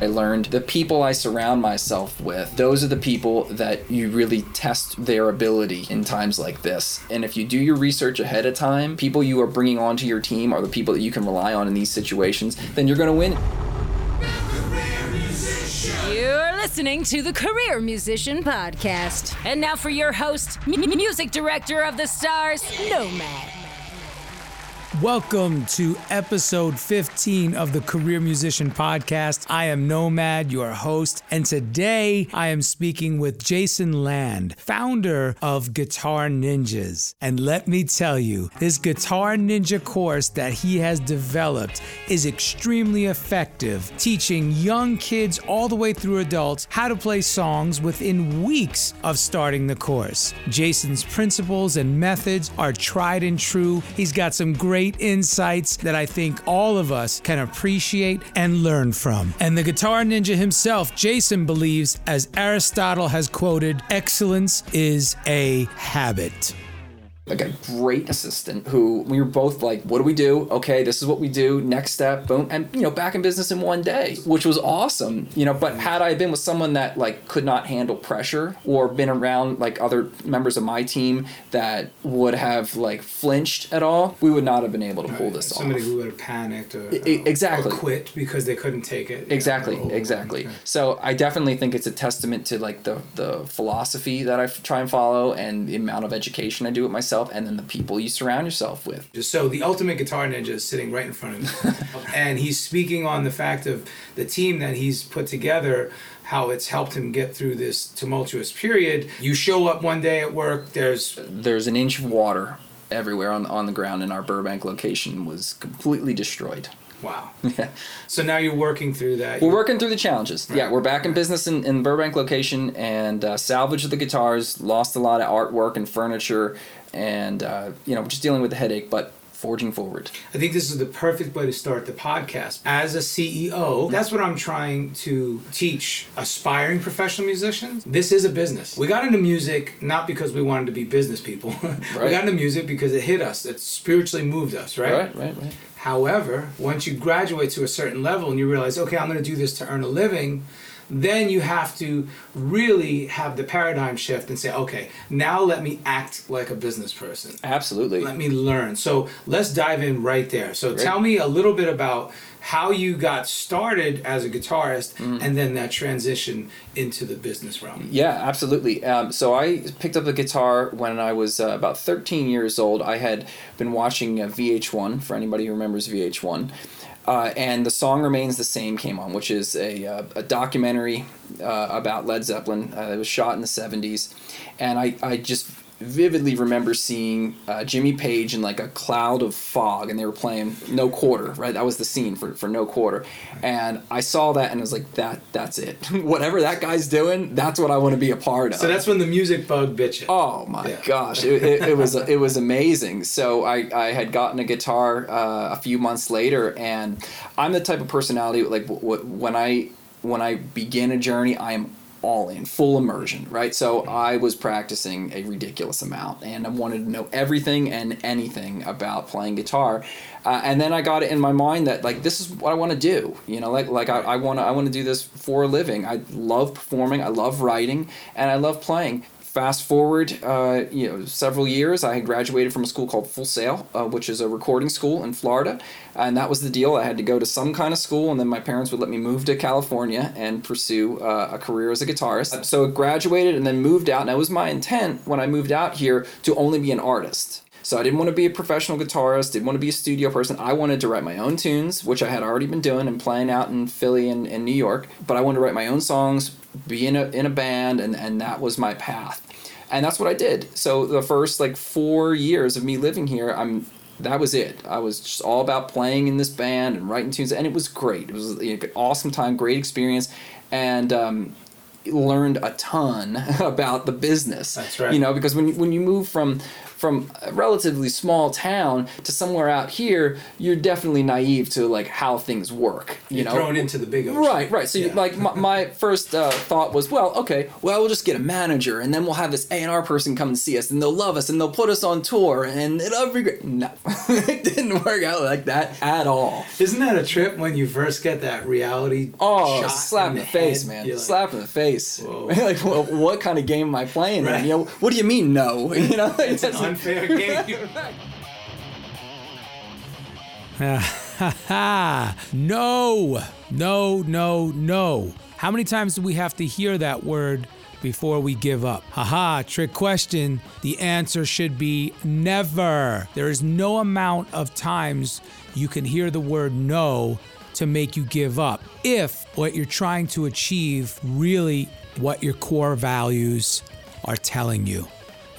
I learned the people I surround myself with, those are the people that you really test their ability in times like this. And if you do your research ahead of time, people you are bringing onto your team are the people that you can rely on in these situations, then you're going to win. You're listening to the Career Musician Podcast. And now for your host, m- music director of the stars, Nomad. Welcome to episode 15 of the Career Musician Podcast. I am Nomad, your host, and today I am speaking with Jason Land, founder of Guitar Ninjas. And let me tell you, this Guitar Ninja course that he has developed is extremely effective, teaching young kids all the way through adults how to play songs within weeks of starting the course. Jason's principles and methods are tried and true. He's got some great insights that I think all of us can appreciate and learn from. And the guitar ninja himself, Jason, believes, as Aristotle has quoted, excellence is a habit like a great assistant who we were both like, what do we do? Okay, this is what we do. Next step, boom, and you know, back in business in one day, which was awesome. You know, but had I been with someone that like could not handle pressure or been around like other members of my team that would have like flinched at all, we would not have been able to pull this Somebody off. Somebody who would have panicked or, I- exactly. or quit because they couldn't take it. Exactly, Oh, exactly. okay. So I definitely think it's a testament to like the the philosophy that I try and follow, and the amount of education I do it myself, and then the people you surround yourself with. So the ultimate guitar ninja is sitting right in front of me, and he's speaking on the fact of the team that he's put together, how it's helped him get through this tumultuous period. You show up one day at work, there's There's an inch of water everywhere on on the ground, and our Burbank location was completely destroyed. wow. Yeah. So now you're working through that. We're working through the challenges. Yeah, we're back in business in, in Burbank location and uh, salvaged the guitars, lost a lot of artwork and furniture, and uh, you know just dealing with the headache, but forging forward. I think this is the perfect way to start the podcast. As a CEO, that's what I'm trying to teach aspiring professional musicians. This is a business. We got into music not because we wanted to be business people. we got into music because it hit us. It spiritually moved us, right? Right, right, right. However, once you graduate to a certain level and you realize, okay, I'm going to do this to earn a living, then you have to really have the paradigm shift and say, okay, now let me act like a business person Absolutely. let me learn. So let's dive in right there. So Great. tell me a little bit about how you got started as a guitarist Mm. and then that transition into the business realm. Yeah, absolutely. Um, so I picked up the guitar when I was uh, about 13 years old. I had been watching uh, VH1, for anybody who remembers VH1. Uh, and the song remains the same came on, which is a, uh, a documentary uh, about Led Zeppelin. Uh, it was shot in the 70s. And I, I just vividly remember seeing uh, Jimmy Page in like a cloud of fog, and they were playing No Quarter, right? That was the scene for, for No Quarter. And I saw that and I was like, that that's it. Whatever that guy's doing, that's what I want to be a part of. So that's when the music bug bit you. Oh my Yeah. gosh, it, it, it was it was amazing. So I, I had gotten a guitar uh, a few months later, and I'm the type of personality like w- w- when I when I begin a journey, I am all in, full immersion, right? So I was practicing a ridiculous amount, and I wanted to know everything and anything about playing guitar. Uh, and then I got it in my mind that like this is what I want to do, you know, like like I, I want to I want to do this for a living. I love performing, I love writing, and I love playing fast forward, uh, you know, several years, I had graduated from a school called Full Sail, uh, which is a recording school in Florida, and that was the deal. I had to go to some kind of school, and then my parents would let me move to California and pursue uh, a career as a guitarist. So I graduated and then moved out, and that was my intent when I moved out here to only be an artist. So I didn't want to be a professional guitarist, didn't want to be a studio person. I wanted to write my own tunes, which I had already been doing and playing out in Philly and, and New York. But I wanted to write my own songs, be in a, in a band, and, and that was my path. And that's what I did. So the first like four years of me living here, I'm that was it. I was just all about playing in this band and writing tunes, and it was great. It was an awesome time, great experience, and um, learned a ton about the business. That's right. You know, because when when you move from from a relatively small town to somewhere out here, you're definitely naive to like how things work. You You're know, thrown into the big ocean. Right, right. So, you, like, my, my first uh, thought was, well, okay, well, we'll just get a manager, and then we'll have this A and R person come and see us, and they'll love us, and they'll put us on tour, and it'll be great. No, it didn't work out like that at all. Isn't that a trip when you first get that reality? Oh, shot slap in the, face, head? man! Like, slap in the face. Like, well, what kind of game am I playing? Right. You know, what do you mean, no? You know, It's an unfair game. no, no, no, no. How many times do we have to hear that word before we give up? Haha, trick question. The answer should be never. There is no amount of times you can hear the word no to make you give up if what you're trying to achieve really what your core values are telling you.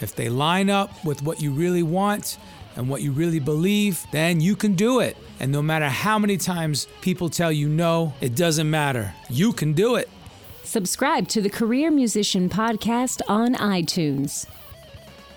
If they line up with what you really want and what you really believe, then you can do it. And no matter how many times people tell you no, it doesn't matter. You can do it. Subscribe to the Career Musician Podcast on iTunes.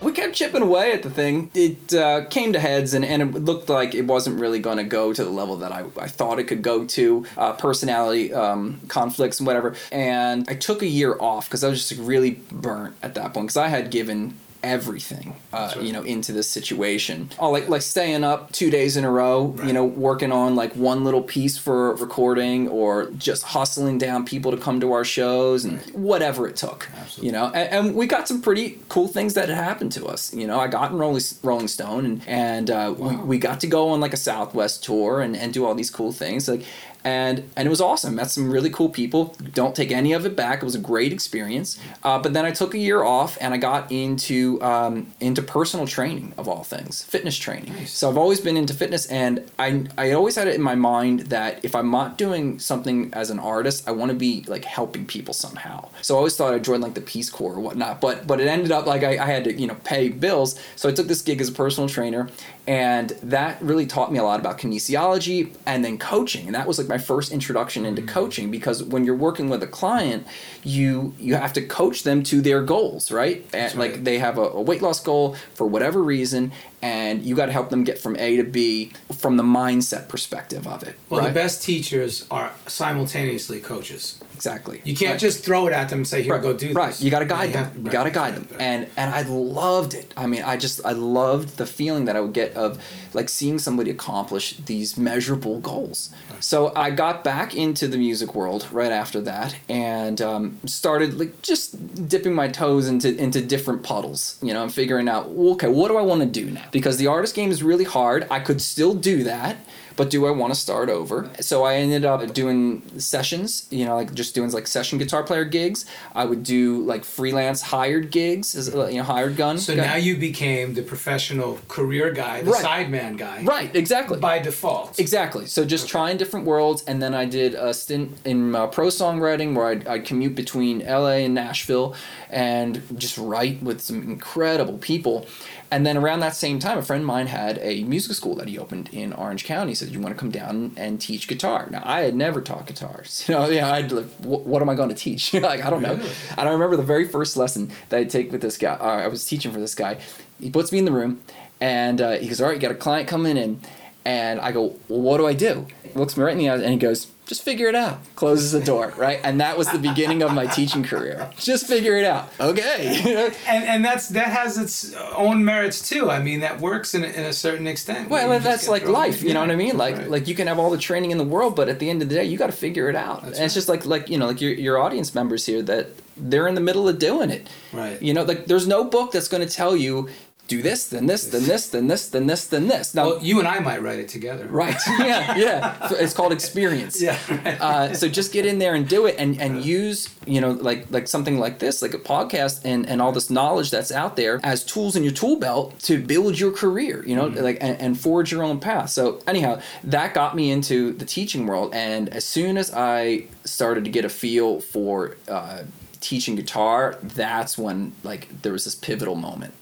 we kept chipping away at the thing. It uh, came to heads, and, and it looked like it wasn't really going to go to the level that I, I thought it could go to. Uh, personality um, conflicts and whatever. And I took a year off because I was just really burnt at that point because I had given everything uh, you know into this situation. Oh like like staying up two days in a row you know working on like one little piece for recording or just hustling down people to come to our shows and whatever it took you know? And, and we got some pretty cool things that had happened to us you know? I got in rolling, rolling stone and and uh, we, we got to go on like a southwest tour and, and do all these cool things. Like and and it was awesome. Met some really cool people. Don't take any of it back. It was a great experience. Uh, but then I took a year off and I got into um, into personal training of all things, fitness training. So I've always been into fitness, and I I always had it in my mind that if I'm not doing something as an artist, I want to be like helping people somehow. So I always thought I'd join like the Peace Corps or whatnot. But but it ended up like I, I had to you know pay bills. So I took this gig as a personal trainer, and that really taught me a lot about kinesiology and then coaching. And that was like my first introduction into mm-hmm. coaching because when you're working with a client you you have to coach them to their goals right? And like they have a, a weight loss goal for whatever reason and you got to help them get from a to b from the mindset perspective of it Well, right the best teachers are simultaneously coaches. exactly You can't Right. just throw it at them and say, "Here, right, go do this." right. You got to guide them. You got to guide them. And and I loved it. I mean, I just I loved the feeling that I would get of like seeing somebody accomplish these measurable goals. So I got back into the music world right after that and um, started like just dipping my toes into into different puddles. You know, and figuring out okay, what do I want to do now? Because the artist game is really hard. I could still do that but do I want to start over? So I ended up doing sessions, you know, like just doing like session guitar player gigs. I would do like freelance hired gigs, as uh, you know, hired gun. So guy. now you became the professional career guy, the Right. sideman guy, right, exactly. by default. Exactly. So just trying different worlds, and then I did a stint in uh, pro songwriting where I'd, I'd commute between LA and Nashville, and just write with some incredible people. And then around that same time, a friend of mine had a music school that he opened in Orange County. He said, "You want to come down and teach guitar?" Now I had never taught guitars. You know, yeah, I'd like, what, am I going to teach? like I don't know. And I remember the very first lesson that I take with this guy. Uh, I was teaching for this guy. He puts me in the room, and uh, he goes, "All right, you got a client coming in." And I go, well, what do I do? He looks me right in the eyes and he goes, just figure it out. Closes the door, right? And that was the beginning of my teaching career. Just figure it out. Okay. and and that's that has its own merits too. I mean, that works in a, in a certain extent. well, You that's like life. You know what I mean? Like, Right. like you can have all the training in the world, but at the end of the day, you got to figure it out. and it's just like, like you know, like your your audience members here that they're in the middle of doing it. Right. You know, like there's no book that's going to tell you do this, then this, then this, then this, then this, then this. Now, Well, you and I might write it together. right? Yeah, yeah. It's called experience. Yeah. Uh, so just get in there and do it, and and use you know like like something like this, like a podcast, and and all this knowledge that's out there as tools in your tool belt to build your career. You know, like and, and forge your own path. So anyhow, that got me into the teaching world, and as soon as I started to get a feel for uh, teaching guitar, that's when like there was this pivotal moment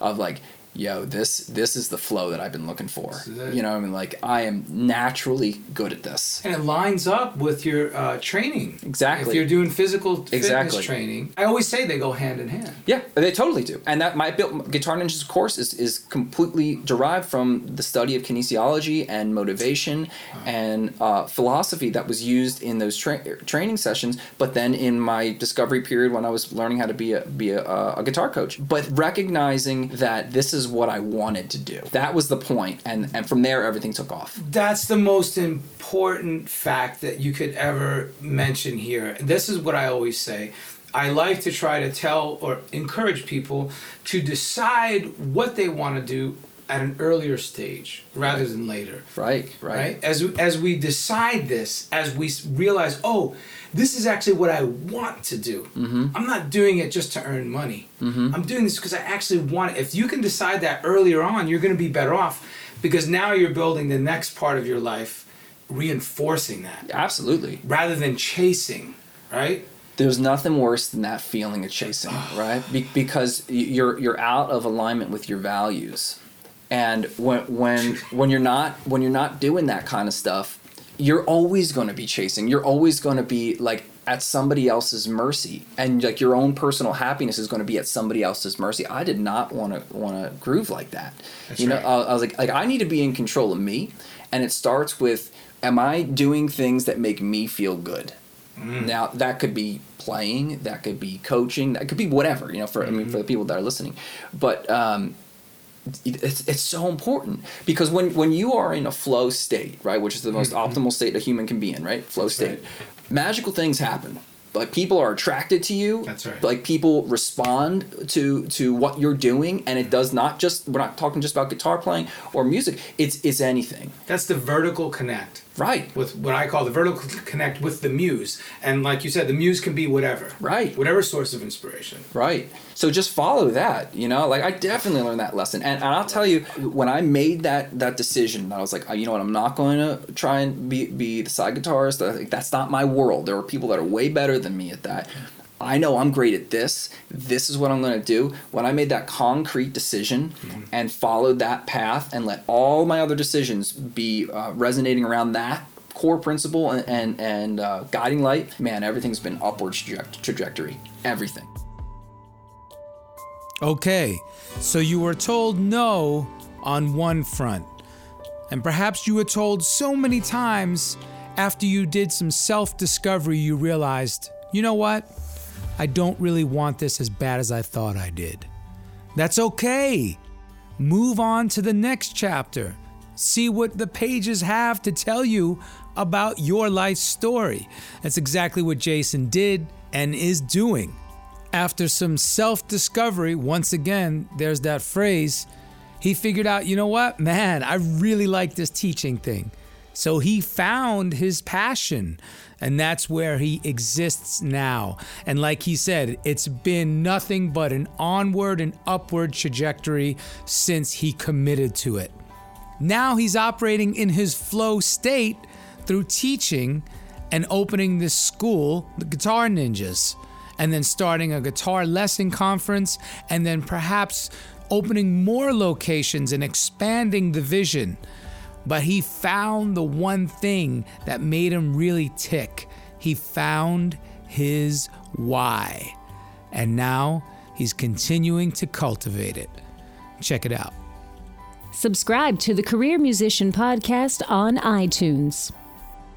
of like. Yo, this this is the flow that I've been looking for. You know, I mean, like I am naturally good at this. And it lines up with your uh, training. Exactly. If you're doing physical fitness Exactly. training, I always say they go hand in hand. Yeah, they totally do. And that my built Guitar Ninjas course is, is completely derived from the study of kinesiology and motivation and uh, philosophy that was used in those tra- training sessions. But then in my discovery period when I was learning how to be a be a, a guitar coach, but recognizing that this is what I wanted to do. That was the point, and and from there everything took off. That's the most important fact that you could ever mention here. This is what I always say. I like to try to tell or encourage people to decide what they want to do at an earlier stage rather than later. Right, right, right? As as we decide this, as we realize, oh, this is actually what I want to do. Mm-hmm. I'm not doing it just to earn money. I'm doing this because I actually want it. If you can decide that earlier on, you're going to be better off because now you're building the next part of your life, reinforcing that Absolutely. rather than chasing, right? there's nothing worse than that feeling of chasing, right? Be- because you're you're out of alignment with your values, and when when when you're not when you're not doing that kind of stuff, you're always going to be chasing. You're always going to be like at somebody else's mercy, and like your own personal happiness is going to be at somebody else's mercy. I did not want to want to groove like that. That's you know, right. I, I was like like I need to be in control of me, and it starts with. Am I doing things that make me feel good? Now that could be playing, that could be coaching, that could be whatever you know. For I mean, for the people that are listening, but um, it's it's so important because when when you are in a flow state, right, which is the most mm-hmm. optimal state a human can be in, right, flow state, magical things happen. Like people are attracted to you. That's right. Like people respond to to what you're doing, and it does not just. We're not talking just about guitar playing or music. It's it's anything. That's the vertical connect. Right. with what I call the vertical connect with the muse. And like you said, the muse can be whatever. Right. Whatever source of inspiration. Right. So just follow that, you know? Like I definitely learned that lesson. And, and I'll tell you, when I made that that decision, I was like, "Oh, you know what, I'm not going to try and be be the side guitarist. That's not my world. There are people that are way better than me at that. I know I'm great at this. This is what I'm going to do. When I made that concrete decision and followed that path and let all my other decisions be uh, resonating around that core principle and and, and uh, guiding light, man, everything's been upward traje- trajectory. Everything. Okay, so you were told no on one front. And perhaps you were told so many times after you did some self discovery, you realized, you know what? I don't really want this as bad as I thought I did. That's okay. Move on to the next chapter. See what the pages have to tell you about your life story. That's exactly what Jason did and is doing. After some self discovery, once again, there's that phrase, he figured out, you know what, man, I really like this teaching thing. So he found his passion, and that's where he exists now. And like he said, it's been nothing but an onward and upward trajectory since he committed to it. Now he's operating in his flow state through teaching and opening this school, the Guitar Ninjas, and then starting a guitar lesson conference, and then perhaps opening more locations and expanding the vision. But he found the one thing that made him really tick. He found his why. And now he's continuing to cultivate it. Check it out. Subscribe to the Career Musician Podcast on iTunes.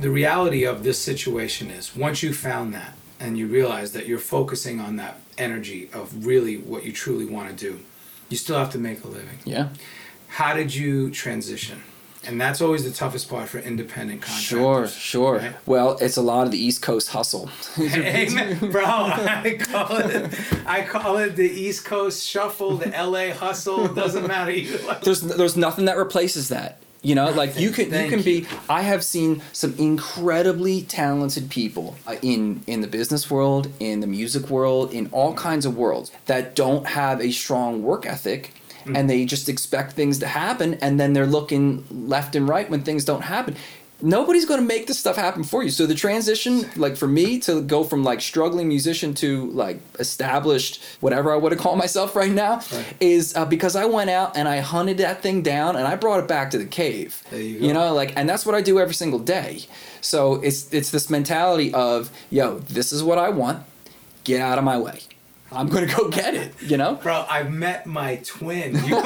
The reality of this situation is once you found that and you realize that you're focusing on that energy of really what you truly want to do, you still have to make a living. Yeah. How did you transition? And that's always the toughest part for independent contractors. Sure, sure. right? Well, it's a lot of the East Coast hustle. Amen, bro. I call it. I call it the East Coast shuffle, the LA hustle. Doesn't matter. You there's there's nothing that replaces that. You know, like you can you can be. I have seen some incredibly talented people uh, in in the business world, in the music world, in all kinds of worlds that don't have a strong work ethic. And they just expect things to happen, and then they're looking left and right when things don't happen. Nobody's going to make this stuff happen for you. So the transition, like for me, to go from like struggling musician to like established whatever I would have called myself right now, is uh, because I went out and I hunted that thing down and I brought it back to the cave. There you go. know, like, and that's what I do every single day. So it's it's this mentality of, yo, this is what I want. Get out of my way. I'm gonna go get it. You know. Bro, I've met my twin. You-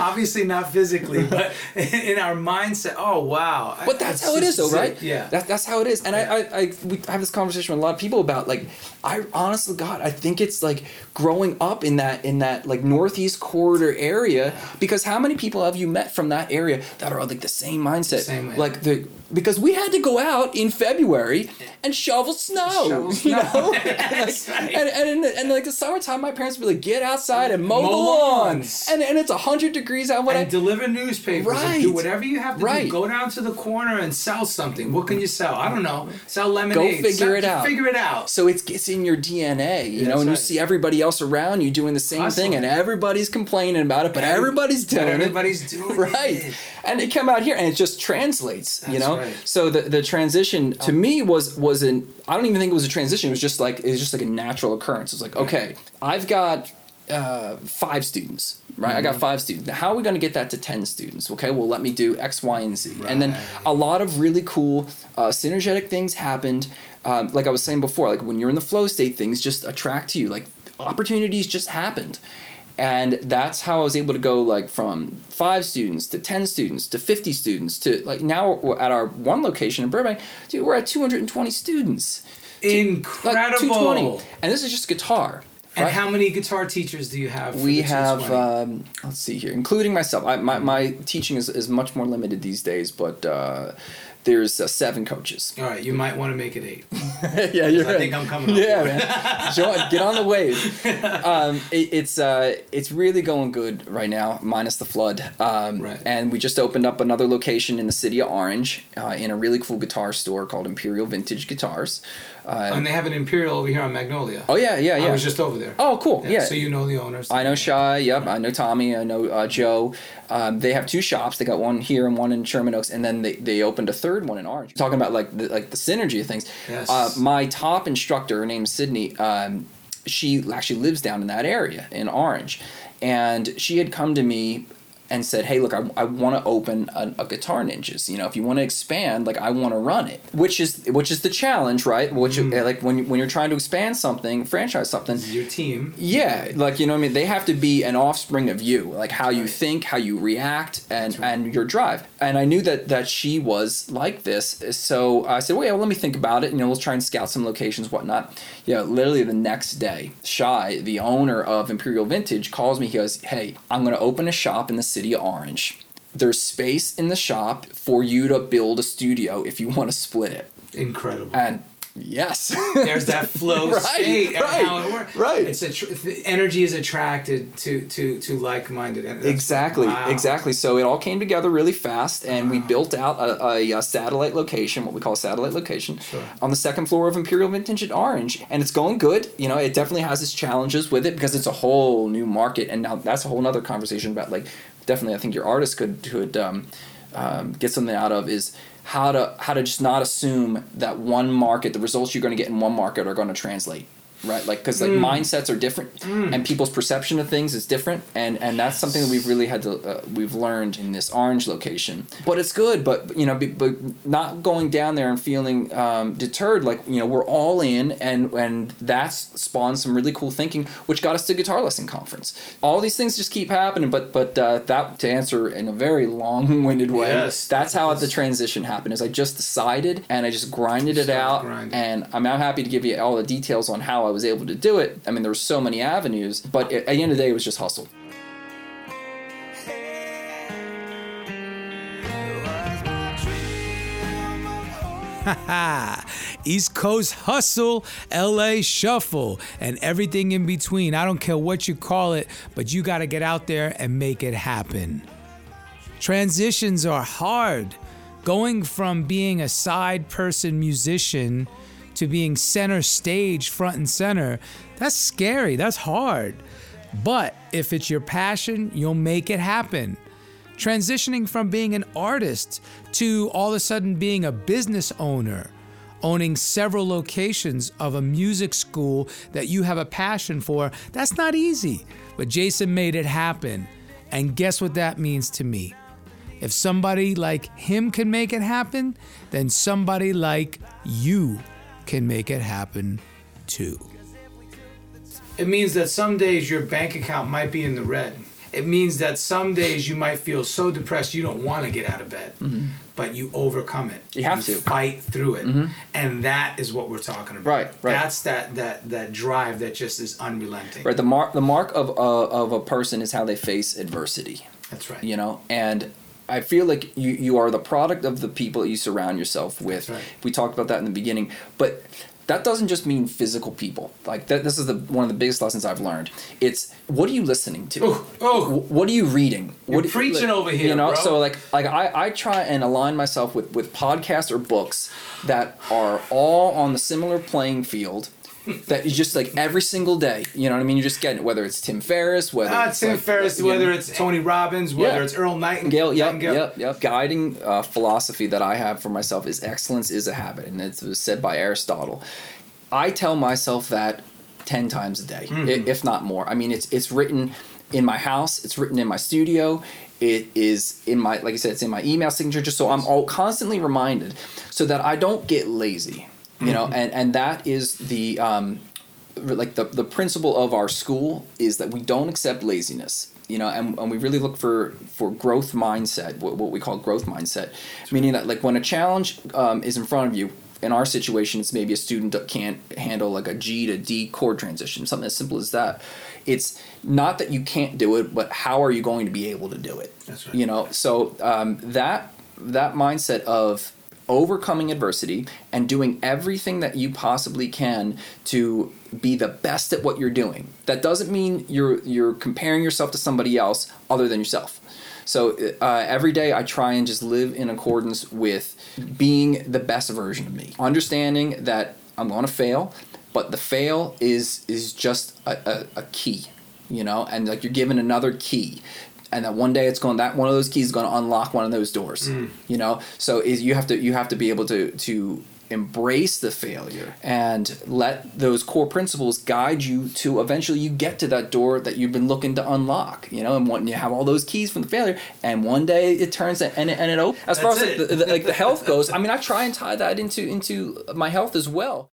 Obviously not physically, but in our mindset. Oh wow! But that's how it is, though, just right? sick. Yeah. That's that's how it is. And I, I, I, we have this conversation with a lot of people about like, I honestly, God, I think it's like growing up in that in that like northeast corridor area. Because how many people have you met from that area that are like the same mindset? Same way. Like the because we had to go out in February and shovel snow. Shovel You snow. know, and, That's like, right. and, and, and like the summertime, my parents would be like, get outside and mow, Mow the lawn, lawns. and and it's hundred degrees out. What and I, deliver newspapers and do whatever you have to Right. do. Go down to the corner and sell something. What can you sell? I don't know. Sell lemonade. Go figure Sell- it out. Figure it out. So it's it's in your DNA, you Yeah, know, that's and you see everybody else around you doing the same Hustling. thing, and everybody's complaining about it, but Every- everybody's doing everybody's it. doing right. it. And they come out here, and it just translates, you know. right. So the the transition to um, me was was an I don't even think it was a transition. It was just like it was just like a natural occurrence. It was like okay, I've got uh, five students. Right, I Mm-hmm. got five students. Now, how are we going to get that to ten students? Okay, well, let me do X, Y, and Z, and then a lot of really cool uh, synergetic things happened. Um, like I was saying before, like when you're in the flow state, things just attract to you. Like opportunities just happened, and that's how I was able to go like from five students to ten students to fifty students to like now at our one location in Burbank, dude, we're at 220 students. Incredible. Like 220, and this is just guitar. And right? how many guitar teachers do you have? For we have um, let's see here including myself I, my, my teaching is, is much more limited these days but uh, there's uh, seven coaches All right, you might want to make it eight. yeah you're I think I'm coming up. yeah man Join, get on the wave um, it, it's uh, it's really going good right now minus the flood um, Right. and we just opened up another location in the city of orange uh, in a really cool guitar store called imperial vintage guitars uh, And they have an Imperial over here on Magnolia. oh yeah yeah yeah I was just over there. oh cool yeah, So you know the owners. I know Shy. Yep, I know Tommy. I know uh, Joe. Um, they have two shops. They got one here and one in Sherman Oaks, and then they, they opened a third one in Orange. Talking about like the, like the synergy of things. Yes. Uh, my top instructor, her name's Sydney. Um, she actually lives down in that area in Orange, and she had come to me and said, "Hey, look, I, I want to open a, a, Guitar Ninjas. You know, if you want to expand, like I want to run it." Which is which is the challenge, right? Which mm. like when when you're trying to expand something, franchise something, your team. Yeah, like you know, what I mean, they have to be an offspring of you, like how you think, how you react, and right. and your drive. And I knew that that she was like this, so I said, "Well, yeah, well, let me think about it. You know, we'll try and scout some locations, whatnot." Yeah, literally the next day, Shy, the owner of Imperial Vintage, calls me. He goes, "Hey, I'm going to open a shop in the city Orange. There's space in the shop for you to build a studio if you want to split it. Incredible. And Yes. There's that flow right, state and right, how it works. Right. It's a energy is attracted to to to like-minded. Energy. Exactly. Wow. Exactly. So it all came together really fast, and wow. we built out a, a, a, satellite location, what we call a satellite location, sure. on the second floor of Imperial Vintage at Orange, and it's going good. You know, it definitely has its challenges with it because it's a whole new market, and now that's a whole other conversation about like definitely I think your artist could could um, um, get something out of is how to how to just not assume that one market the results you're going to get in one market are going to translate right like because like mm. mindsets are different mm. and people's perception of things is different and and that's something that we've really had to uh, we've learned in this orange location but it's good but you know but not going down there and feeling um, deterred like you know we're all in and and that's spawned some really cool thinking which got us to guitar lesson conference all these things just keep happening but but uh, that to answer in a very long-winded way yes, that's how the transition happened is i just decided and i just grinded it out grinding. and i'm now happy to give you all the details on I was able to do it. I mean, there were so many avenues, but at the end of the day, it was just hustle. East Coast hustle, LA shuffle, and everything in between. I don't care what you call it, but you got to get out there and make it happen. Transitions are hard. Going from being a side person musician to being center stage, front and center, that's scary. That's hard. But if it's your passion, you'll make it happen. Transitioning from being an artist to all of a sudden being a business owner, owning several locations of a music school that you have a passion for, that's not easy. But Jason made it happen. And guess what that means to me? If somebody like him can make it happen, then somebody like you can make it happen too. It means that some days your bank account might be in the red. It means that some days you might feel so depressed you don't want to get out of bed, mm-hmm. but you overcome it. You have you to fight through it, mm-hmm. and that is what we're talking about. Right, right. That's that that that drive that just is unrelenting. Right. The mark the mark of uh, of a person is how they face adversity. That's right. You know, and I feel like you, you are the product of the people that you surround yourself with. Right. We talked about that in the beginning, but that doesn't just mean physical people. Like that, this is the one of the biggest lessons I've learned. It's what are you listening to? Oh, what are you reading? You're what preaching like, over here, you know. Bro. So like like I, I try and align myself with with podcasts or books that are all on the similar playing field that you just like every single day. You know what I mean? You're just getting it, whether it's Tim Ferriss, whether ah, it's Tim like, Ferriss, whether it's Tony Robbins, whether yeah. it's Earl Nightingale. Yep, Nightingale. yep, yep. Guiding uh, philosophy that I have for myself is excellence is a habit, and it was said by Aristotle. I tell myself that ten times a day, mm-hmm. if not more. I mean, it's it's written in my house, it's written in my studio, it is in my like I said, it's in my email signature, just so I'm all constantly reminded, so that I don't get lazy you know mm-hmm. and and that is the um, like the, the principle of our school is that we don't accept laziness you know and, and we really look for for growth mindset what, what we call growth mindset meaning that like when a challenge um, is in front of you in our situation it's maybe a student that can't handle like a g to d chord transition something as simple as that it's not that you can't do it but how are you going to be able to do it That's right. you know so um, that that mindset of overcoming adversity and doing everything that you possibly can to be the best at what you're doing. That doesn't mean you're you're comparing yourself to somebody else other than yourself. So uh, every day I try and just live in accordance with being the best version of me, understanding that I'm to fail, but the fail is is just a, a, a key, you know, and like you're given another key and that one day it's going that one of those keys is going to unlock one of those doors mm. you know? So is you have to you have to be able to to embrace the failure and let those core principles guide you to eventually you get to that door that you've been looking to unlock you know and when you have all those keys from the failure and one day it turns and and it, and it opens as far as like the, the, like the health goes i mean i try and tie that into into my health as well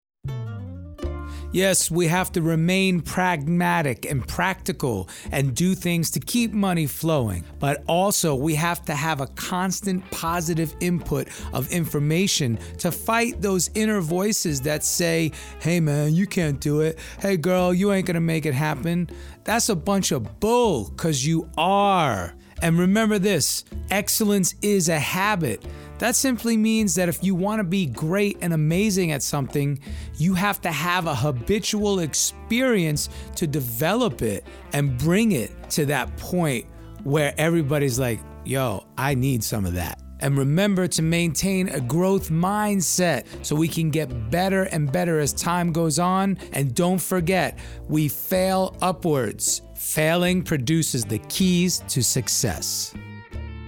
Yes, we have to remain pragmatic and practical and do things to keep money flowing. But also, we have to have a constant positive input of information to fight those inner voices that say, hey man, you can't do it. Hey girl, you ain't gonna make it happen. That's a bunch of bull, cause you are. And remember this excellence is a habit. That simply means that if you want to be great and amazing at something, you have to have a habitual experience to develop it and bring it to that point where everybody's like, yo, I need some of that. And remember to maintain a growth mindset so we can get better and better as time goes on. And don't forget, we fail upwards. Failing produces the keys to success.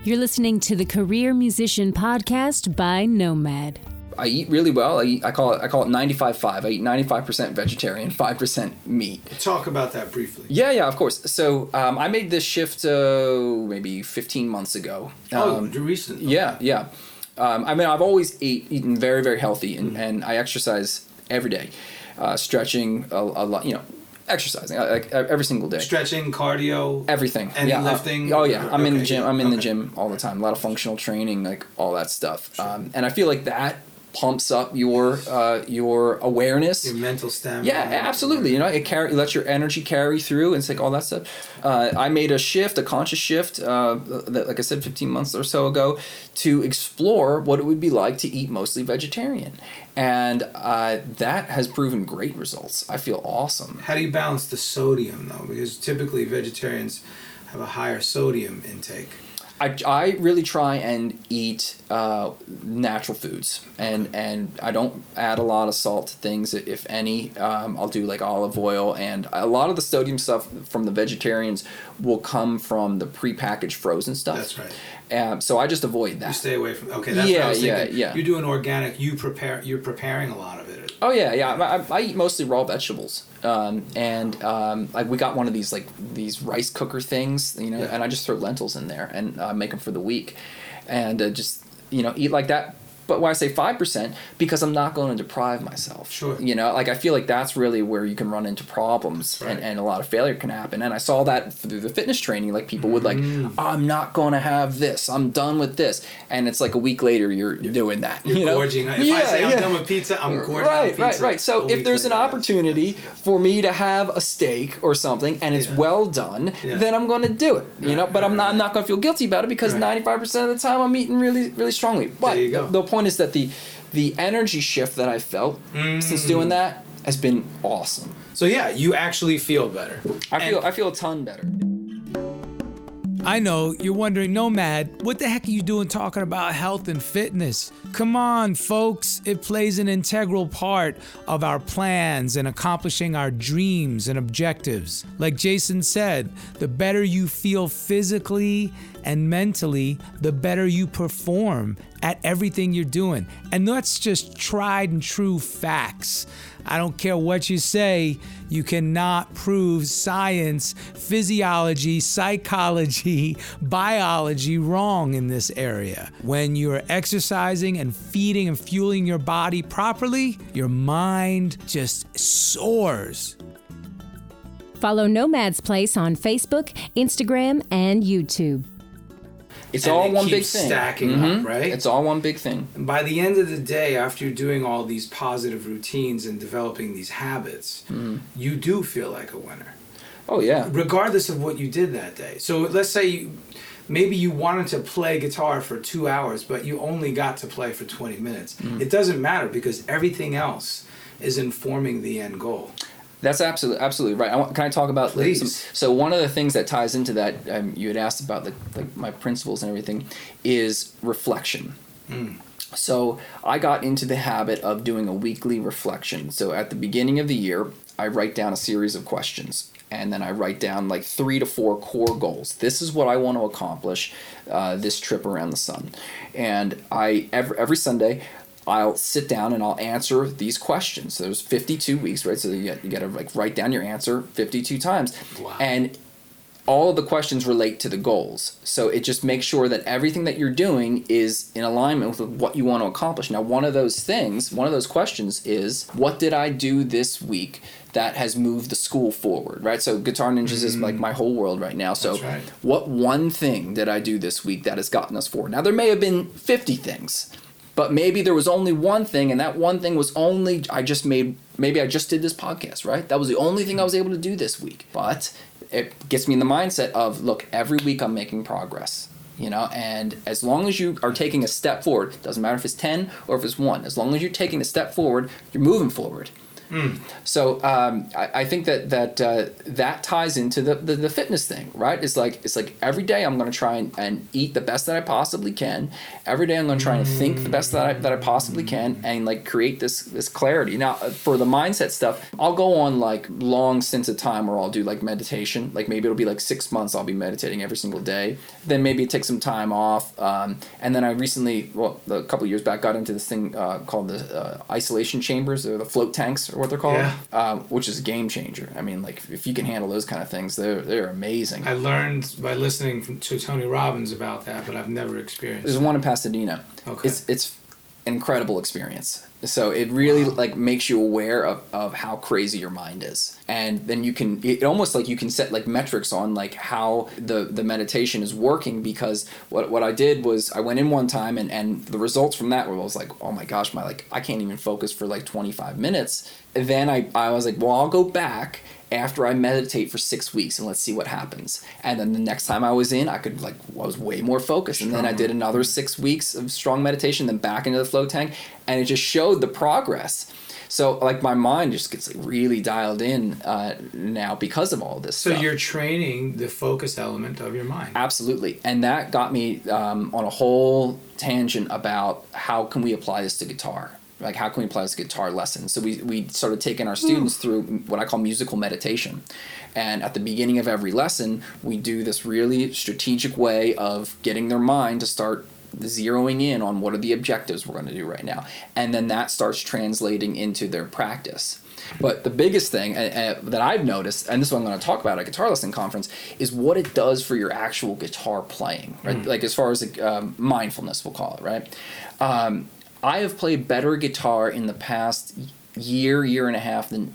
You're listening to the Career Musician Podcast by Nomad. I eat really well. I, eat, I call it I call it 95-5. I eat 95% vegetarian, 5% meat. Talk about that briefly. Yeah, yeah, of course. So um, I made this shift uh, maybe 15 months ago. Oh, Um, recent. yeah, yeah. Um, I mean, I've always ate, eaten very, very healthy, and, and I exercise every day, uh, stretching a, a lot. You know, exercising uh, like every single day. Stretching, cardio, Everything. and yeah, uh, lifting? oh yeah, I'm in the gym. I'm in the gym all the time. A lot of functional training, like all that stuff. Um, and I feel like that pumps up your uh, your awareness. your mental stamina. Yeah, absolutely. You know, it carry it lets your energy carry through and it's like all that stuff. Uh, I made a shift, a conscious shift, uh, that, like I said, 15 months or so ago, to explore what it would be like to eat mostly vegetarian, and uh, that has proven great results. I feel awesome. How do you balance the sodium though? Because typically vegetarians have a higher sodium intake. I, I really try and eat uh, natural foods and and I don't add a lot of salt to things if any um, I'll do like olive oil and a lot of the sodium stuff from the vegetarians will come from the prepackaged frozen stuff That's right. um, so I just avoid that You stay away from. Okay, that's what Yeah, I was yeah, yeah. You're doing organic. You prepare. You're preparing a lot of it. Oh yeah, yeah. I, I, I eat mostly raw vegetables, um, and um, like we got one of these like these rice cooker things, you know, Yeah. and I just throw lentils in there and uh, make them for the week, and uh, just you know eat like that. But why I say five percent because I'm not going to deprive myself. Sure. You know, like I feel like that's really where you can run into problems right. and, and a lot of failure can happen. And I saw that through the fitness training. Like people would like, Mm. I'm not going to have this. I'm done with this. And it's like a week later you're doing that. You're you know? gorging. If I say I'm done with pizza, I'm gorging on Right, pizza. right, right. So if there's an opportunity for me to have a steak or something and it's Yeah. well done, Yeah. then I'm going to do it. You Right, know, but I'm not. I'm not going to feel guilty about it because Right. 95% of the time I'm eating really, really strongly. But There you go. The, the point is that the the energy shift that I felt since Mm. doing that has been awesome. So yeah, you actually feel better. I feel I feel a ton better. I know you're wondering, Nomad, what the heck are you doing talking about health and fitness? Come on, folks. It plays an integral part of our plans and accomplishing our dreams and objectives. Like Jason said, the better you feel physically and mentally, the better you perform at everything you're doing. And that's just tried and true facts. I don't care what you say, you cannot prove science, physiology, psychology, biology wrong in this area. When you're exercising and feeding and fueling your body properly, your mind just soars. Follow Nomad's Place on Facebook, Instagram, and YouTube. It's all it one big thing. stacking Mhm. up, right? It's all one big thing. And by the end of the day, after you're doing all these positive routines and developing these habits, Mm-hmm. you do feel like a winner, Oh yeah. regardless of what you did that day. So let's say you, maybe you wanted to play guitar for two hours, but you only got to play for 20 minutes. Mm-hmm. It doesn't matter because everything else is informing the end goal. That's absolutely absolutely right. I want, can I talk about like, Please. some, so one of the things that ties into that um, you had asked about the, like my principles and everything is reflection. So I got into the habit of doing a weekly reflection. So at the beginning of the year, I write down a series of questions. And then I write down like three to four core goals. This is what I want to accomplish uh, this trip around the sun. And I every, every Sunday, I'll sit down and I'll answer these questions. So there's 52 weeks, right? So you got, you got to like write down your answer 52 times, Wow. and all of the questions relate to the goals. So it just makes sure that everything that you're doing is in alignment with what you want to accomplish. Now, one of those things, one of those questions is, what did I do this week that has moved the school forward, right? So Guitar Ninjas is like mm-hmm. my whole world right now. So right. what one thing did I do this week that has gotten us forward? Now, there may have been 50 things. But maybe there was only one thing, and that one thing was only I just made. Maybe I just did this podcast, right? That was the only thing I was able to do this week. But it gets me in the mindset of look, every week I'm making progress, you know. And as long as you are taking a step forward, doesn't matter if it's ten or if it's one. As long as you're taking a step forward, you're moving forward. So um, I, I think that that uh, that ties into the, the, the fitness thing, right? It's like it's like every day I'm going to try and, and eat the best that I possibly can. Every day I'm going to try and think the best that I, that I possibly can, and like create this this clarity. Now uh, for the mindset stuff, I'll go on like long stints of time where I'll do like meditation. Like maybe it'll be like six months I'll be meditating every single day. Then maybe take some time off, um, and then I recently, well, a couple years back, got into this thing uh, called the uh, isolation chambers or the float tanks or what they're called Yeah. um, which is a game changer. I mean, like if you can handle those kind of things, they're they're amazing. I learned by listening from, to Tony Robbins about that, but I've never experienced. There's it. one in Pasadena. Okay. It's it's incredible experience. So it really like makes you aware of, of how crazy your mind is, and then you can it almost like you can set like metrics on like how the the meditation is working because what what I did was I went in one time and and the results from that were I was like oh my gosh my like I can't even focus for like 25 minutes. And then I I was like well I'll go back after I meditate for six weeks and let's see what happens. And then the next time I was in, I could like I was way more focused. And then I did another six weeks of strong meditation, then back into the float tank, and it just showed the progress. So like my mind just gets like, really dialed in uh, now because of all this. So stuff. you're training the focus element of your mind. Absolutely, and that got me um, on a whole tangent about how can we apply this to guitar. Like how can we apply this guitar lesson So we we started taking our students through what I call musical meditation, and at the beginning of every lesson, we do this really strategic way of getting their mind to start zeroing in on what are the objectives we're going to do right now, and then that starts translating into their practice. But the biggest thing uh, uh, that I've noticed, and this is what I'm going to talk about at Guitar Lesson Conference, is what it does for your actual guitar playing, right? Like as far as um, mindfulness, we'll call it, right? Um, I have played better guitar in the past year, year and a half than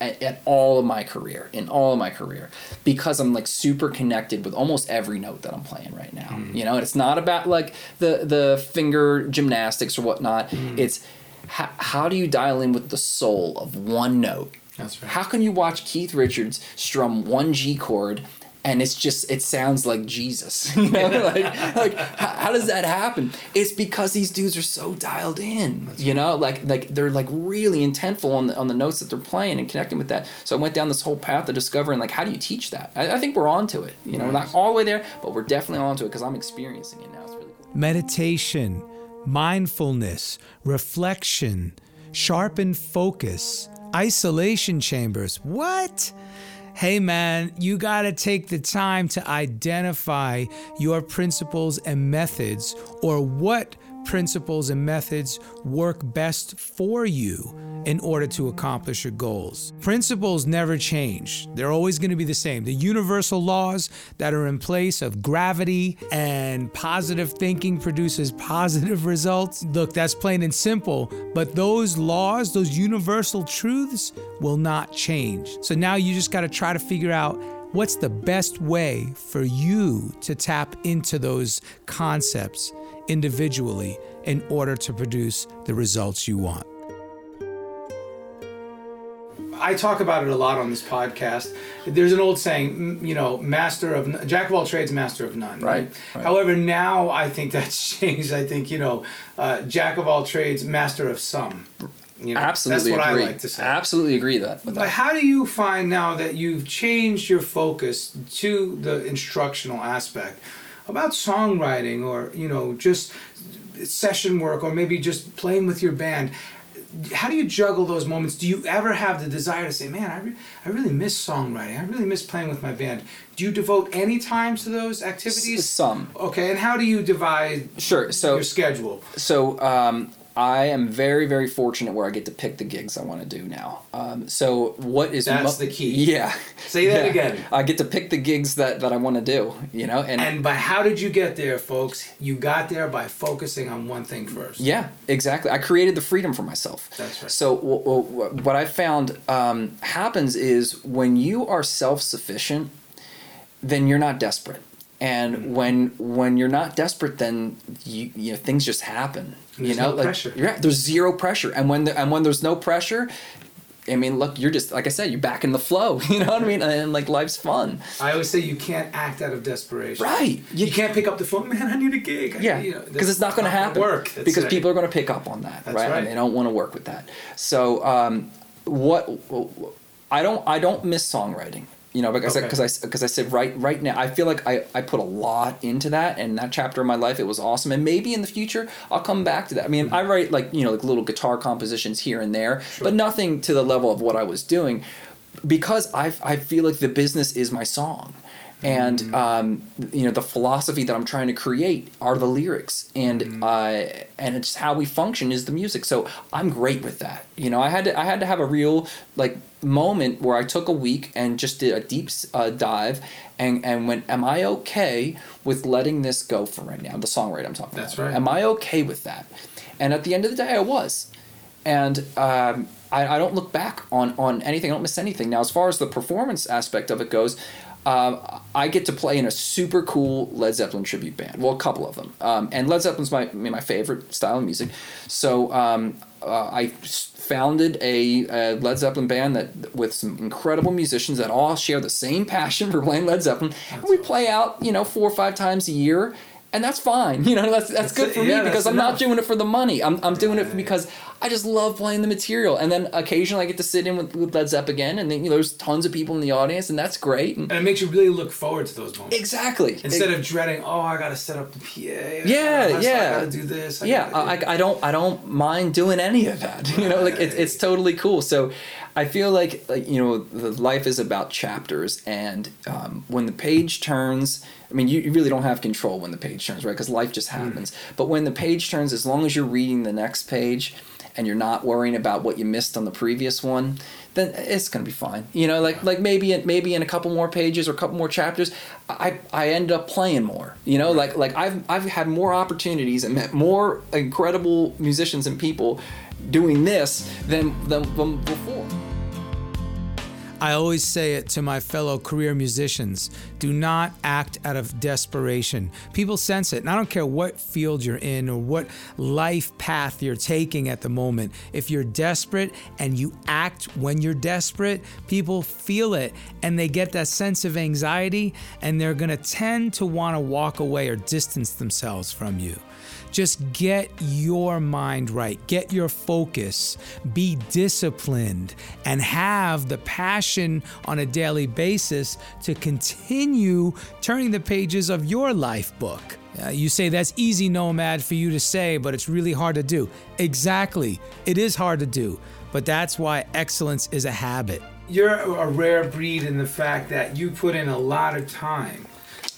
at, at all of my career, in all of my career, because I'm like super connected with almost every note that I'm playing right now. Mm. You know, and it's not about like the the finger gymnastics or whatnot. Mm. It's how, how do you dial in with the soul of one note? That's right. How can you watch Keith Richards strum one G chord and it's just it sounds like Jesus? You know, like like how, how does that happen? It's because these dudes are so dialed in. you know, like like they're like really intentful on the on the notes that they're playing and connecting with that. So I went down this whole path of discovering like how do you teach that? I, I think we're onto it. You know, we're not all the way there, but we're definitely onto it because I'm experiencing it now. It's really cool. meditation, mindfulness, reflection, sharpened focus, isolation chambers. What? Hey man, you got to take the time to identify your principles and methods or what principles and methods work best for you in order to accomplish your goals. Principles never change, they're always going to be the same. The universal laws that are in place of gravity and positive thinking produces positive results. Look, that's plain and simple, but those laws, those universal truths, will not change. So now you just got to try to figure out what's the best way for you to tap into those concepts individually in order to produce the results you want. I talk about it a lot on this podcast. There's an old saying, you know, master of jack of all trades, master of none. Right, right. However, now I think that's changed. I think you know, uh, jack of all trades, master of some. You know, Absolutely That's what agree. I like to say. Absolutely agree that. With But that. how do you find now that you've changed your focus to the instructional aspect about songwriting or, you know, just session work or maybe just playing with your band? How do you juggle those moments? Do you ever have the desire to say, man, I, re- I really miss songwriting. I really miss playing with my band. Do you devote any time to those activities? some. Okay, and how do you divide Sure. So your schedule? so um, I am very, very fortunate where I get to pick the gigs I want to do now. Um, so what is That's the key. Yeah. Say that Yeah. again. I get to pick the gigs that, that I want to do. You know, and, And by how did you get there, folks? You got there by focusing on one thing first. yeah, exactly. I created the freedom for myself. That's right. So w- w- what I found um, happens is when you are self sufficient, then you're not desperate. And when when you're not desperate, then you, you know things just happen. you There's know, no like pressure. yeah, there's zero pressure. And when the, and when there's no pressure, I mean, look, you're just like I said, you're back in the flow. You know what I mean? And like life's fun. I always say you can't act out of desperation. Right. You, can't pick up the phone, man. I need a gig. I- Yeah, you know, because it's not going to happen. Work That's because right. people are going to pick up on that, right? right. And they don't want to work with that. So, um, what I don't I don't miss songwriting. You know, because Okay. because I because I, said right right now I feel like I, I put a lot into that and that chapter of my life it was awesome and maybe in the future I'll come back to that. I mean mm-hmm. I write like you know like little guitar compositions here and there, but nothing to the level of what I was doing because I I feel like the business is my song. And Mm-hmm. um, you know the philosophy that I'm trying to create are the lyrics, and Mm-hmm. uh, and it's how we function is the music. So I'm great with that. You know, I had to I had to have a real like moment where I took a week and just did a deep uh, dive, and and went, am I okay with letting this go for right now? The songwriter I'm talking That's about. right. Am I okay with that? And at the end of the day, I was and um, I, I don't look back on on anything. I don't miss anything. Now, as far as the performance aspect of it goes, um, I get to play in a super cool Led Zeppelin tribute band. Well, a couple of them, um, and Led Zeppelin's my my favorite style of music. So um, uh, I founded a, a Led Zeppelin band that with some incredible musicians that all share the same passion for playing Led Zeppelin. and we play out, you know, four or five times a year. And that's fine, you know. That's that's, That's good it. for Yeah, me because I'm not doing it for the money. I'm, I'm doing it because I just love playing the material. And then occasionally I get to sit in with, with Led Zepagain, and then you know, there's tons of people in the audience, and that's great. And and it makes you really look forward to those moments. exactly. Instead of dreading, oh, I gotta set up the PA. Yeah, I yeah. I gotta do this. I yeah, gotta- I, I don't I don't mind doing any of that. You know, like it's it's totally cool. So I feel like like you know the life is about chapters, and um, when the page turns. I mean, you, you really don't have control when the page turns, right? Because life just happens. But when the page turns, as long as you're reading the next page and you're not worrying about what you missed on the previous one, then it's gonna be fine. You know, like like maybe in, maybe in a couple more pages or a couple more chapters, I I end up playing more. You know, like like I've I've had more opportunities and met more incredible musicians and people doing this than than, than before. I always say it to my fellow career musicians do not act out of desperation. People sense it, and I don't care what field you're in or what life path you're taking at the moment. If you're desperate and you act when you're desperate, people feel it and they get that sense of anxiety, and they're gonna tend to wanna walk away or distance themselves from you. Just get your mind right, get your focus, be disciplined, and have the passion on a daily basis to continue turning the pages of your life book. Uh, you say that's easy, Nomad, for you to say, but it's really hard to do. Exactly. It is hard to do, but that's why excellence is a habit. You're a rare breed in the fact that you put in a lot of time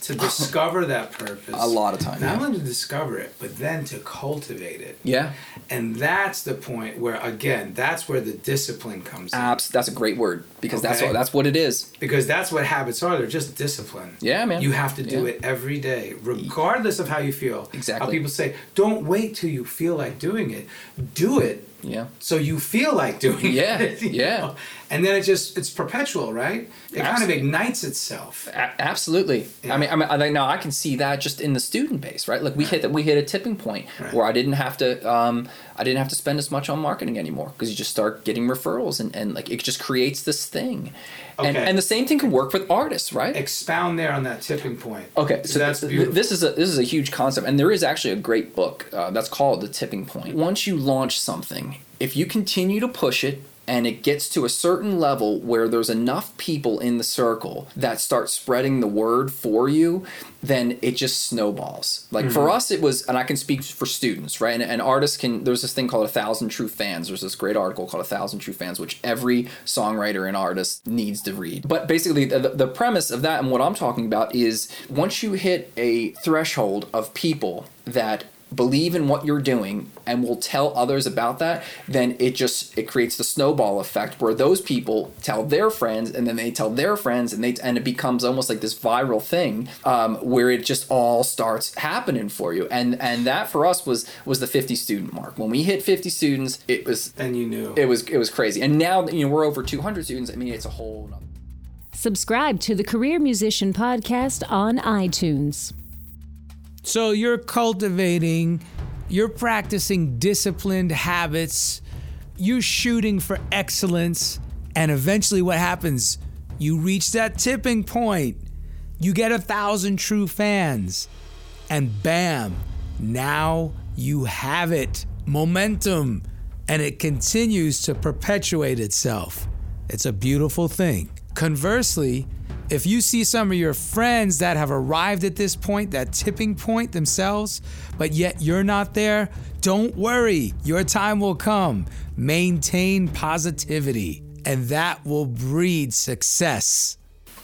to discover that purpose. A lot of time, Not yeah. only to discover it, but then to cultivate it. Yeah, And that's the point where, again, that's where the discipline comes in. That's a great word because that's what that's what it is. Because that's what habits are. They're just discipline. Yeah, man. You have to do Yeah. it every day, regardless of how you feel. Exactly. How people say, don't wait till you feel like doing it. Do it Yeah. so you feel like doing Yeah, it. yeah. know? And then it just, it's perpetual, right? It kind of ignites itself. A- absolutely. Yeah. I mean, I mean, I now I can see that just in the student base, right? Like we hit that we hit a tipping point Right. where I didn't have to, um, I didn't have to spend as much on marketing anymore because you just start getting referrals and, and like it just creates this thing, and Okay. and the same thing can work with artists, right? Expound there on that tipping point. Okay, so that's th- this is a this is a huge concept, and there is actually a great book uh, that's called The Tipping Point. Once you launch something, if you continue to push it and it gets to a certain level where there's enough people in the circle that start spreading the word for you, then it just snowballs. Like for mm-hmm. us, it was, and I can speak for students, right? And, and artists can. There's this thing called a thousand true fans. There's this great article called a thousand true fans, which every songwriter and artist needs to read. But basically, the, the premise of that and what I'm talking about is once you hit a threshold of people that believe in what you're doing and will tell others about that then it just it creates the snowball effect where those people tell their friends and then they tell their friends and they and it becomes almost like this viral thing um, where it just all starts happening for you and and that for us was was the 50 student mark when we hit 50 students it was and you knew. it was it was crazy and now you know we're over 200 students i mean it's a whole nother Subscribe to the Career Musician Podcast on iTunes. So you're cultivating, you're practicing disciplined habits, you're shooting for excellence, and eventually what happens? You reach that tipping point. You get a thousand true fans, and bam, now you have it. Momentum, and it continues to perpetuate itself. It's a beautiful thing. Conversely, if you see some of your friends that have arrived at this point, that tipping point themselves, but yet you're not there, don't worry. Your time will come. Maintain positivity, and that will breed success.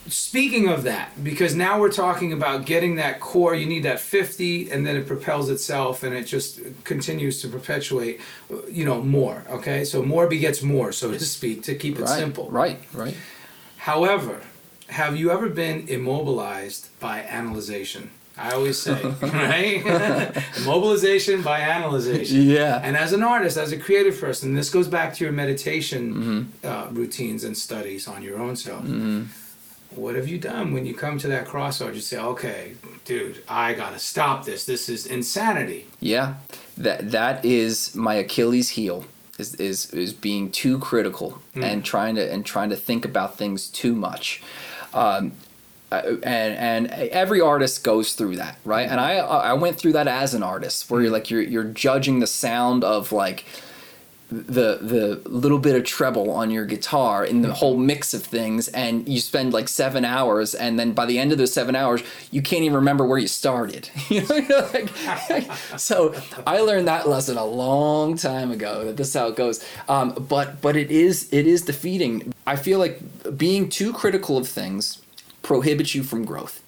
Speaking of that, because now we're talking about getting that core, you need that 50, and then it propels itself and it just continues to perpetuate, you know, more. Okay, so more begets more, so to speak, to keep it right simple. right right However, have you ever been immobilized by analyzation? I always say, right? Immobilization by analyzation. Yeah. And as an artist, as a creative person, this goes back to your meditation mm-hmm. uh, routines and studies on your own self. Mm-hmm. What have you done when you come to that crossroads? You say, okay, dude, I gotta stop this. This is insanity. Yeah, that that is my Achilles heel. Is is is being too critical hmm. and trying to and trying to think about things too much. Um, uh, and and every artist goes through that, right? And I I went through that as an artist, where you're like you're you're judging the sound of like the the little bit of treble on your guitar in the whole mix of things and you spend like seven hours and then by the end of those seven hours you can't even remember where you started. You know like, so i learned that lesson a long time ago that this is how it goes. Um, but but it is it is defeating. I feel like being too critical of things prohibits you from growth.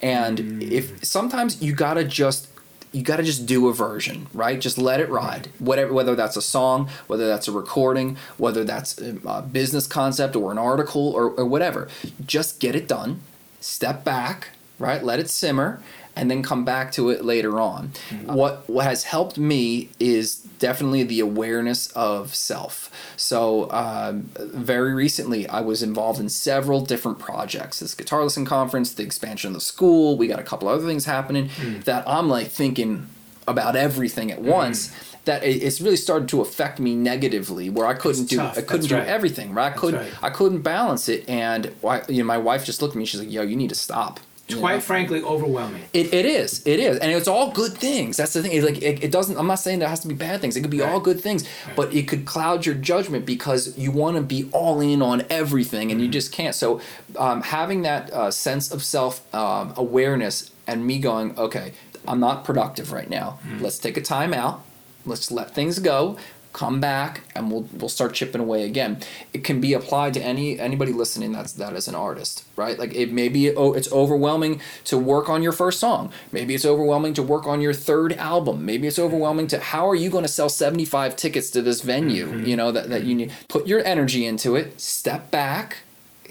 And if sometimes you gotta just you got to just do a version, right? Just let it ride. Whatever, whether that's a song, whether that's a recording, whether that's a, business concept or an article or, or whatever. Just get it done. Step back, right? Let it simmer, and then come back to it later on. Mm-hmm. What what has helped me is definitely the awareness of self. So um, very recently, I was involved in several different projects. This guitar lesson conference, the expansion of the school. We got a couple other things happening that I'm like thinking about everything at once. That it's really started to affect me negatively, where I couldn't do tough. I couldn't That's do right. everything. Right, I couldn't right. I couldn't balance it, and why, you know my wife just looked at me. She's like, "Yo, you need to stop." Quite know? frankly, overwhelming. It, it is it is and it's all good things that's the thing it's like it, it doesn't i'm not saying there has to be bad things it could be all good things but it could cloud your judgment because you want to be all in on everything and you just can't so um, having that uh, sense of self um, awareness and me going okay i'm not productive right now. Let's take a time out let's let things go come back and we'll we'll start chipping away again. It can be applied to any anybody listening that's that is an artist right? Like it maybe oh it's overwhelming to work on your first song. Maybe it's overwhelming to work on your third album. Maybe it's overwhelming to how are you going to sell 75 tickets to this venue mm-hmm. you know that, that you need? Put your energy into it step back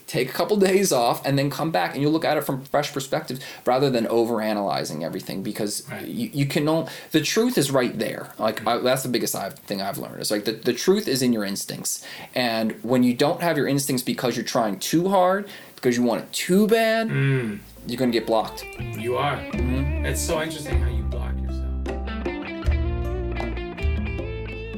take a couple days off and then come back and you'll look at it from fresh perspectives rather than over analyzing everything because Right. you, you can know the truth is right there. Like mm-hmm. I, that's the biggest I've, thing i've learned is like the, the truth is in your instincts. And when you don't have your instincts because you're trying too hard because you want it too bad mm. you're going to get blocked. You are. Mm-hmm. It's so interesting how you block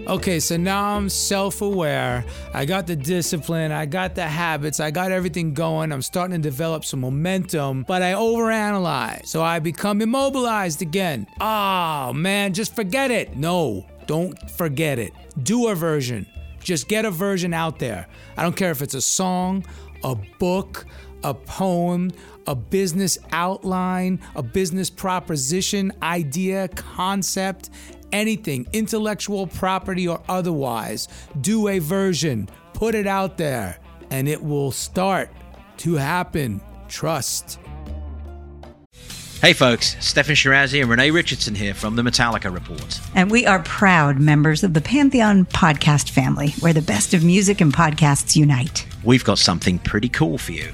Okay, so now I'm self aware. I got the discipline, I got the habits, I got everything going. I'm starting to develop some momentum, but I overanalyze. So I become immobilized again. Oh man, just forget it. No, don't forget it. Do a version. Just get a version out there. I don't care if it's a song, a book, a poem, a business outline, a business proposition, idea, concept, anything, intellectual property or otherwise. Do a version, put it out there, and it will start to happen. Trust. Hey folks, Steffan Chirazi and Renee Richardson here from the Metallica Report. And we are proud members of the Pantheon podcast family, where the best of music and podcasts unite. We've got something pretty cool for you.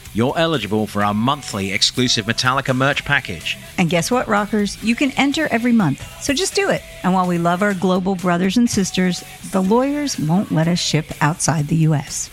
you're eligible for our monthly exclusive Metallica merch package. And guess what, rockers? You can enter every month. So just do it. And while we love our global brothers and sisters, the lawyers won't let us ship outside the U.S.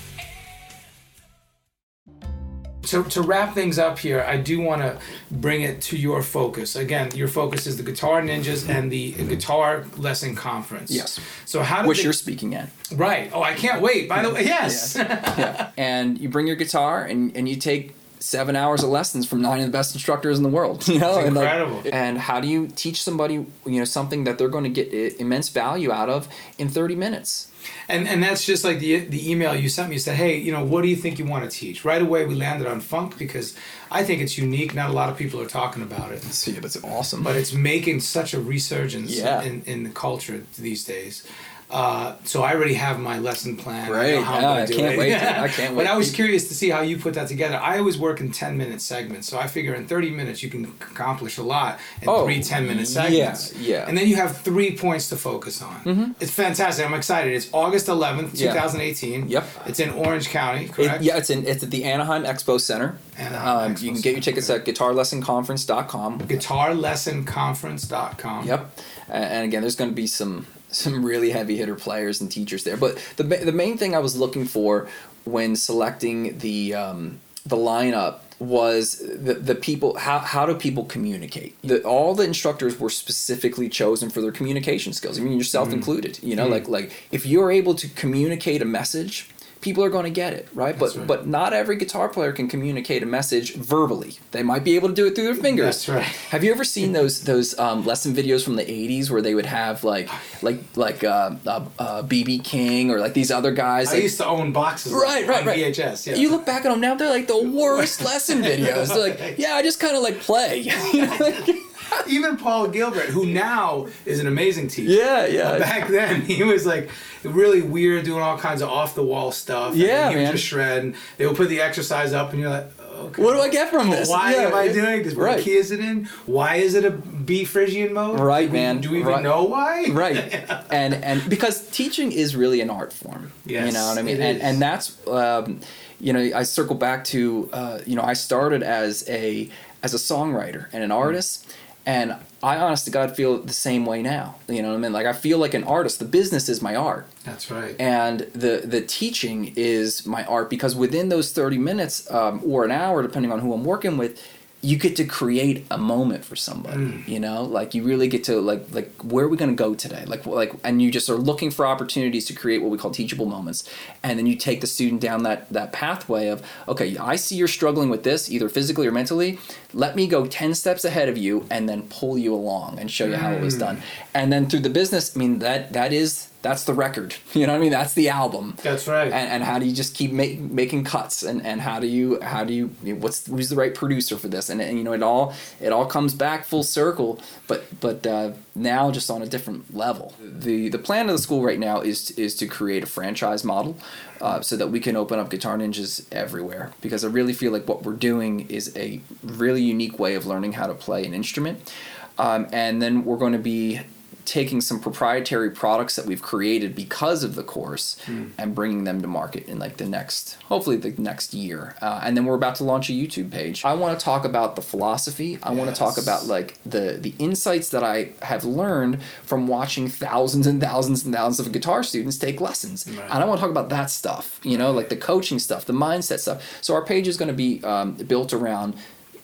to, to wrap things up here, I do want to bring it to your focus. Again, your focus is the Guitar Ninjas and the mm-hmm. Guitar Lesson Conference. Yes. So how Which they- you're speaking at. right? Oh, I can't wait. By the way, yes. yeah. And you bring your guitar and, and you take seven hours of lessons from nine of the best instructors in the world. You know, It's and like- incredible. and how do you teach somebody you know something that they're going to get immense value out of in 30 minutes? And and that's just like the the email you sent me. You said, hey, you know, what do you think you want to teach? Right away, we landed on funk because I think it's unique. Not a lot of people are talking about it. See, that's awesome. but it's making such a resurgence Yeah. in, in the culture these days. Uh, so I already have my lesson plan. I how I'm Yeah, I can't it. wait to- I can't wait. But. I was curious to see how you put that together. I always work in 10 minute segments. So I figure in 30 minutes you can accomplish a lot in Oh, three 10 minute segments. yeah. yeah. And then you have three points to focus on. Mhm. It's fantastic. I'm excited. It's August 11th, Yeah. 2018. Yep. It's in Orange County, It- correct? yeah, it's in it's at the Anaheim Expo Center. Anaheim um, Expo you can get your tickets at guitarlessonconference.com. GuitarLessonConference.com. Yep. And again, there's going to be some some really heavy hitter players and teachers there. But the the main thing I was looking for when selecting the um, the lineup was the, the people how, how do people communicate the, all the instructors were specifically chosen for their communication skills i mean yourself Mm. included you know Mm. like like if you're able to communicate a message people are going to get it right That's but right. but not every guitar player can communicate a message verbally they might be able to do it through their fingers That's right. have you ever seen those those um, lesson videos from the '80s where they would have like like like uh, uh, uh, BB King or like these other guys? I like- used to own boxes Right, right, on right. VHS. Yeah. You look back at them now; they're like the worst lesson videos. They're like, yeah, I just kind of like play. You know, like- Even Paul Gilbert, who now is an amazing teacher. Yeah, yeah. Back then, he was like really weird, doing all kinds of off the wall stuff. Yeah, he would just shred. And they would put the exercise up, and you're like, okay. What do I get from this? Why Yeah, am I doing this? What Right. key is it in? Why is it a B Phrygian mode? Right, Do we- man. Do we even Right. know why? right and and because teaching is really an art form Yes, you know what i mean and and that's um, you know i circle back to uh, you know i started as a as a songwriter and an artist and i honest to god feel the same way now you know what i mean? Like i feel like an artist. The business is my art. That's right. and the the teaching is my art because within those 30 minutes um, or an hour depending on who i'm working with you get to create a moment for somebody Mm. you know? Like you really get to like like where are we going to go today? Like like and you just are looking for opportunities to create what we call teachable moments. And then you take the student down that that pathway of okay i see you're struggling with this either physically or mentally. Let me go 10 steps ahead of you and then pull you along and show you how it was Mm. done. And then through the business i mean that that is that's the record. You know what i mean? That's the album. That's right. and, and how do you just keep make, making cuts? And, and how do you how do you what's who's the right producer for this? And, and you know it all it all comes back full circle but but uh, now just on a different level. The the plan of the school right now is is to create a franchise model uh, so that we can open up guitar ninjas everywhere. Because I really feel like what we're doing is a really unique way of learning how to play an instrument. Um, and then we're going to be taking some proprietary products that we've created because of the course and bringing them to market in like the next hopefully the next year. Uh, and then we're about to launch a youtube page. I want to talk about the philosophy. I want to talk about like the the insights that i have learned from watching thousands and thousands and thousands of guitar students take lessons. Right. and i want to talk about that stuff you know like the coaching stuff the mindset stuff. So our page is going to be um, built around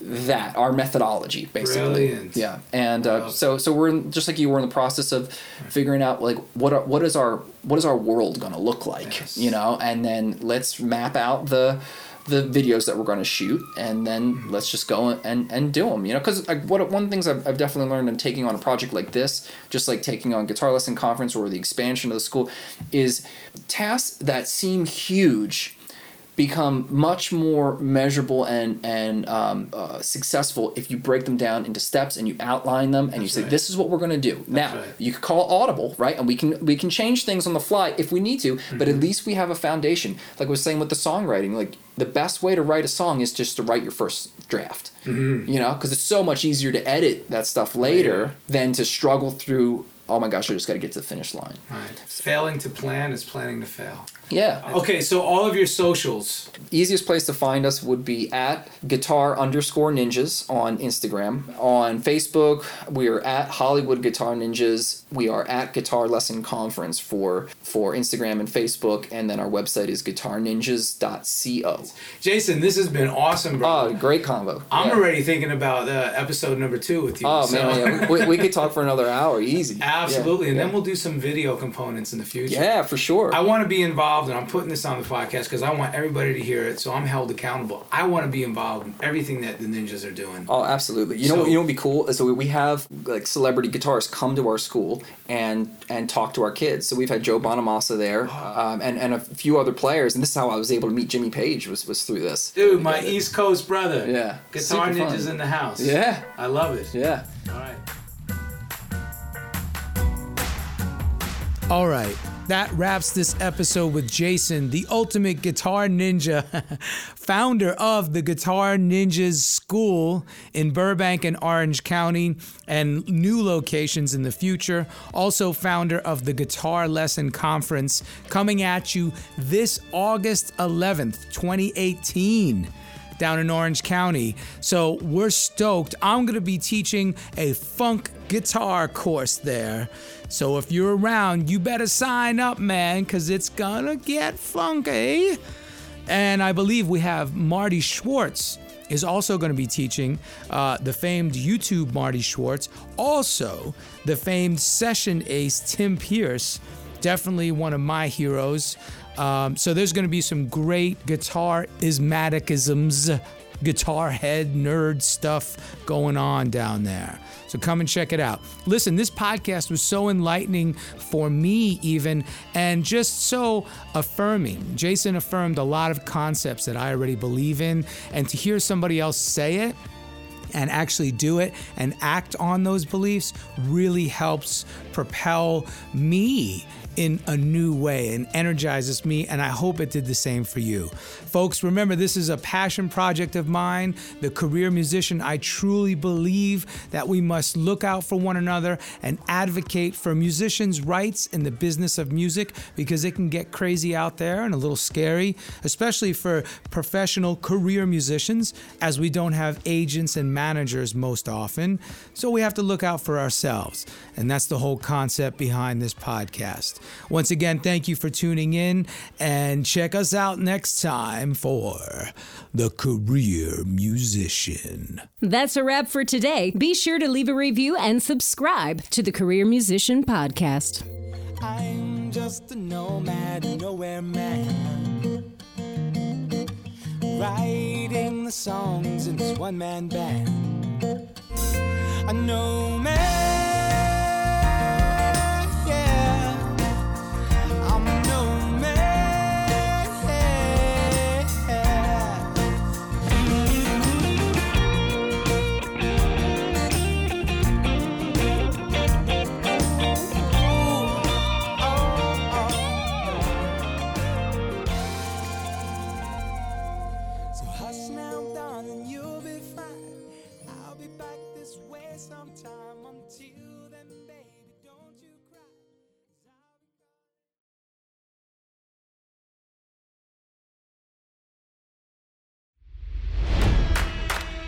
that our methodology basically Brilliant. yeah and uh, Wow. so so we're in, just like you we're in the process of figuring out like what are, what is our what is our world going to look like Yes. you know and then let's map out the the videos that we're going to shoot, and then let's just go and and do them. You know, because like what one of the things I've, I've definitely learned in taking on a project like this, just like taking on guitar lesson conference or the expansion of the school, is tasks that seem huge become much more measurable and and um, uh, successful if you break them down into steps and you outline them and That's you say right. this is what we're going to do. now right. you could call audible, right? And we can we can change things on the fly if we need to, but Mm-hmm. at least we have a foundation. Like I was saying with the songwriting, like the best way to write a song is just to write your first draft. Mm-hmm. You know, because it's so much easier to edit that stuff later than to struggle through. Oh my gosh, I just got to get to the finish line. Right. Failing to plan is planning to fail. Yeah. Okay, so all of your socials. easiest place to find us would be at guitar underscore ninjas on Instagram. On Facebook, we are at Hollywood Guitar Ninjas. We are at Guitar Lesson Conference for for Instagram and Facebook, and then our website is guitarninjas.co. Jason, this has been awesome, bro. Oh, great combo. I'm Yeah. already thinking about uh, episode number two with you. Oh so- man, yeah. we, we could talk for another hour, easy. Absolutely, and Yeah. then we'll do some video components in the future. Yeah, for sure. I want to be involved, and I'm putting this on the podcast because I want everybody to hear it, so I'm held accountable. I want to be involved in everything that the ninjas are doing. Oh, absolutely. You know, what you know what'd be cool is so we have like celebrity guitarists come to our school and and talk to our kids. So we've had Joe Bonamassa there, um, and and a few other players. And this is how I was able to meet Jimmy Page was was through this. Dude, my East Coast brother. Yeah. Guitar Super fun. ninjas in the house. Yeah, I love it. yeah. All right. All right. That wraps this episode with Jason, the ultimate guitar ninja, founder of the Guitar Ninjas School in Burbank and Orange County, and new locations in the future. Also, founder of the Guitar Lesson Conference, coming at you this August 11th, 2018 down in Orange County. So we're stoked. I'm going to be teaching a funk guitar course there. So if you're around, you better sign up, man, because it's going to get funky. And I believe we have Marty Schwartz is also going to be teaching uh, the famed YouTube Marty Schwartz, also the famed session ace Tim Pierce definitely one of my heroes. Um, so there's going to be some great guitar ismaticisms, guitar head nerd stuff going on down there. So come and check it out. Listen, this podcast was so enlightening for me, even, and just so affirming. Jason affirmed a lot of concepts that I already believe in, and to hear somebody else say it, and actually do it and act on those beliefs really helps propel me in a new way and energizes me. And I hope it did the same for you. Folks, remember, this is a passion project of mine. The career musician, I truly believe that we must look out for one another and advocate for musicians' rights in the business of music because it can get crazy out there and a little scary, especially for professional career musicians, as we don't have agents and managers most often. So we have to look out for ourselves. And that's the whole concept behind this podcast. Once again, thank you for tuning in and check us out next time for The Career Musician. That's a wrap for today. Be sure to leave a review and subscribe to the Career Musician Podcast. I'm just a nomad, nowhere man. Writing the songs in this one man band. A nomad,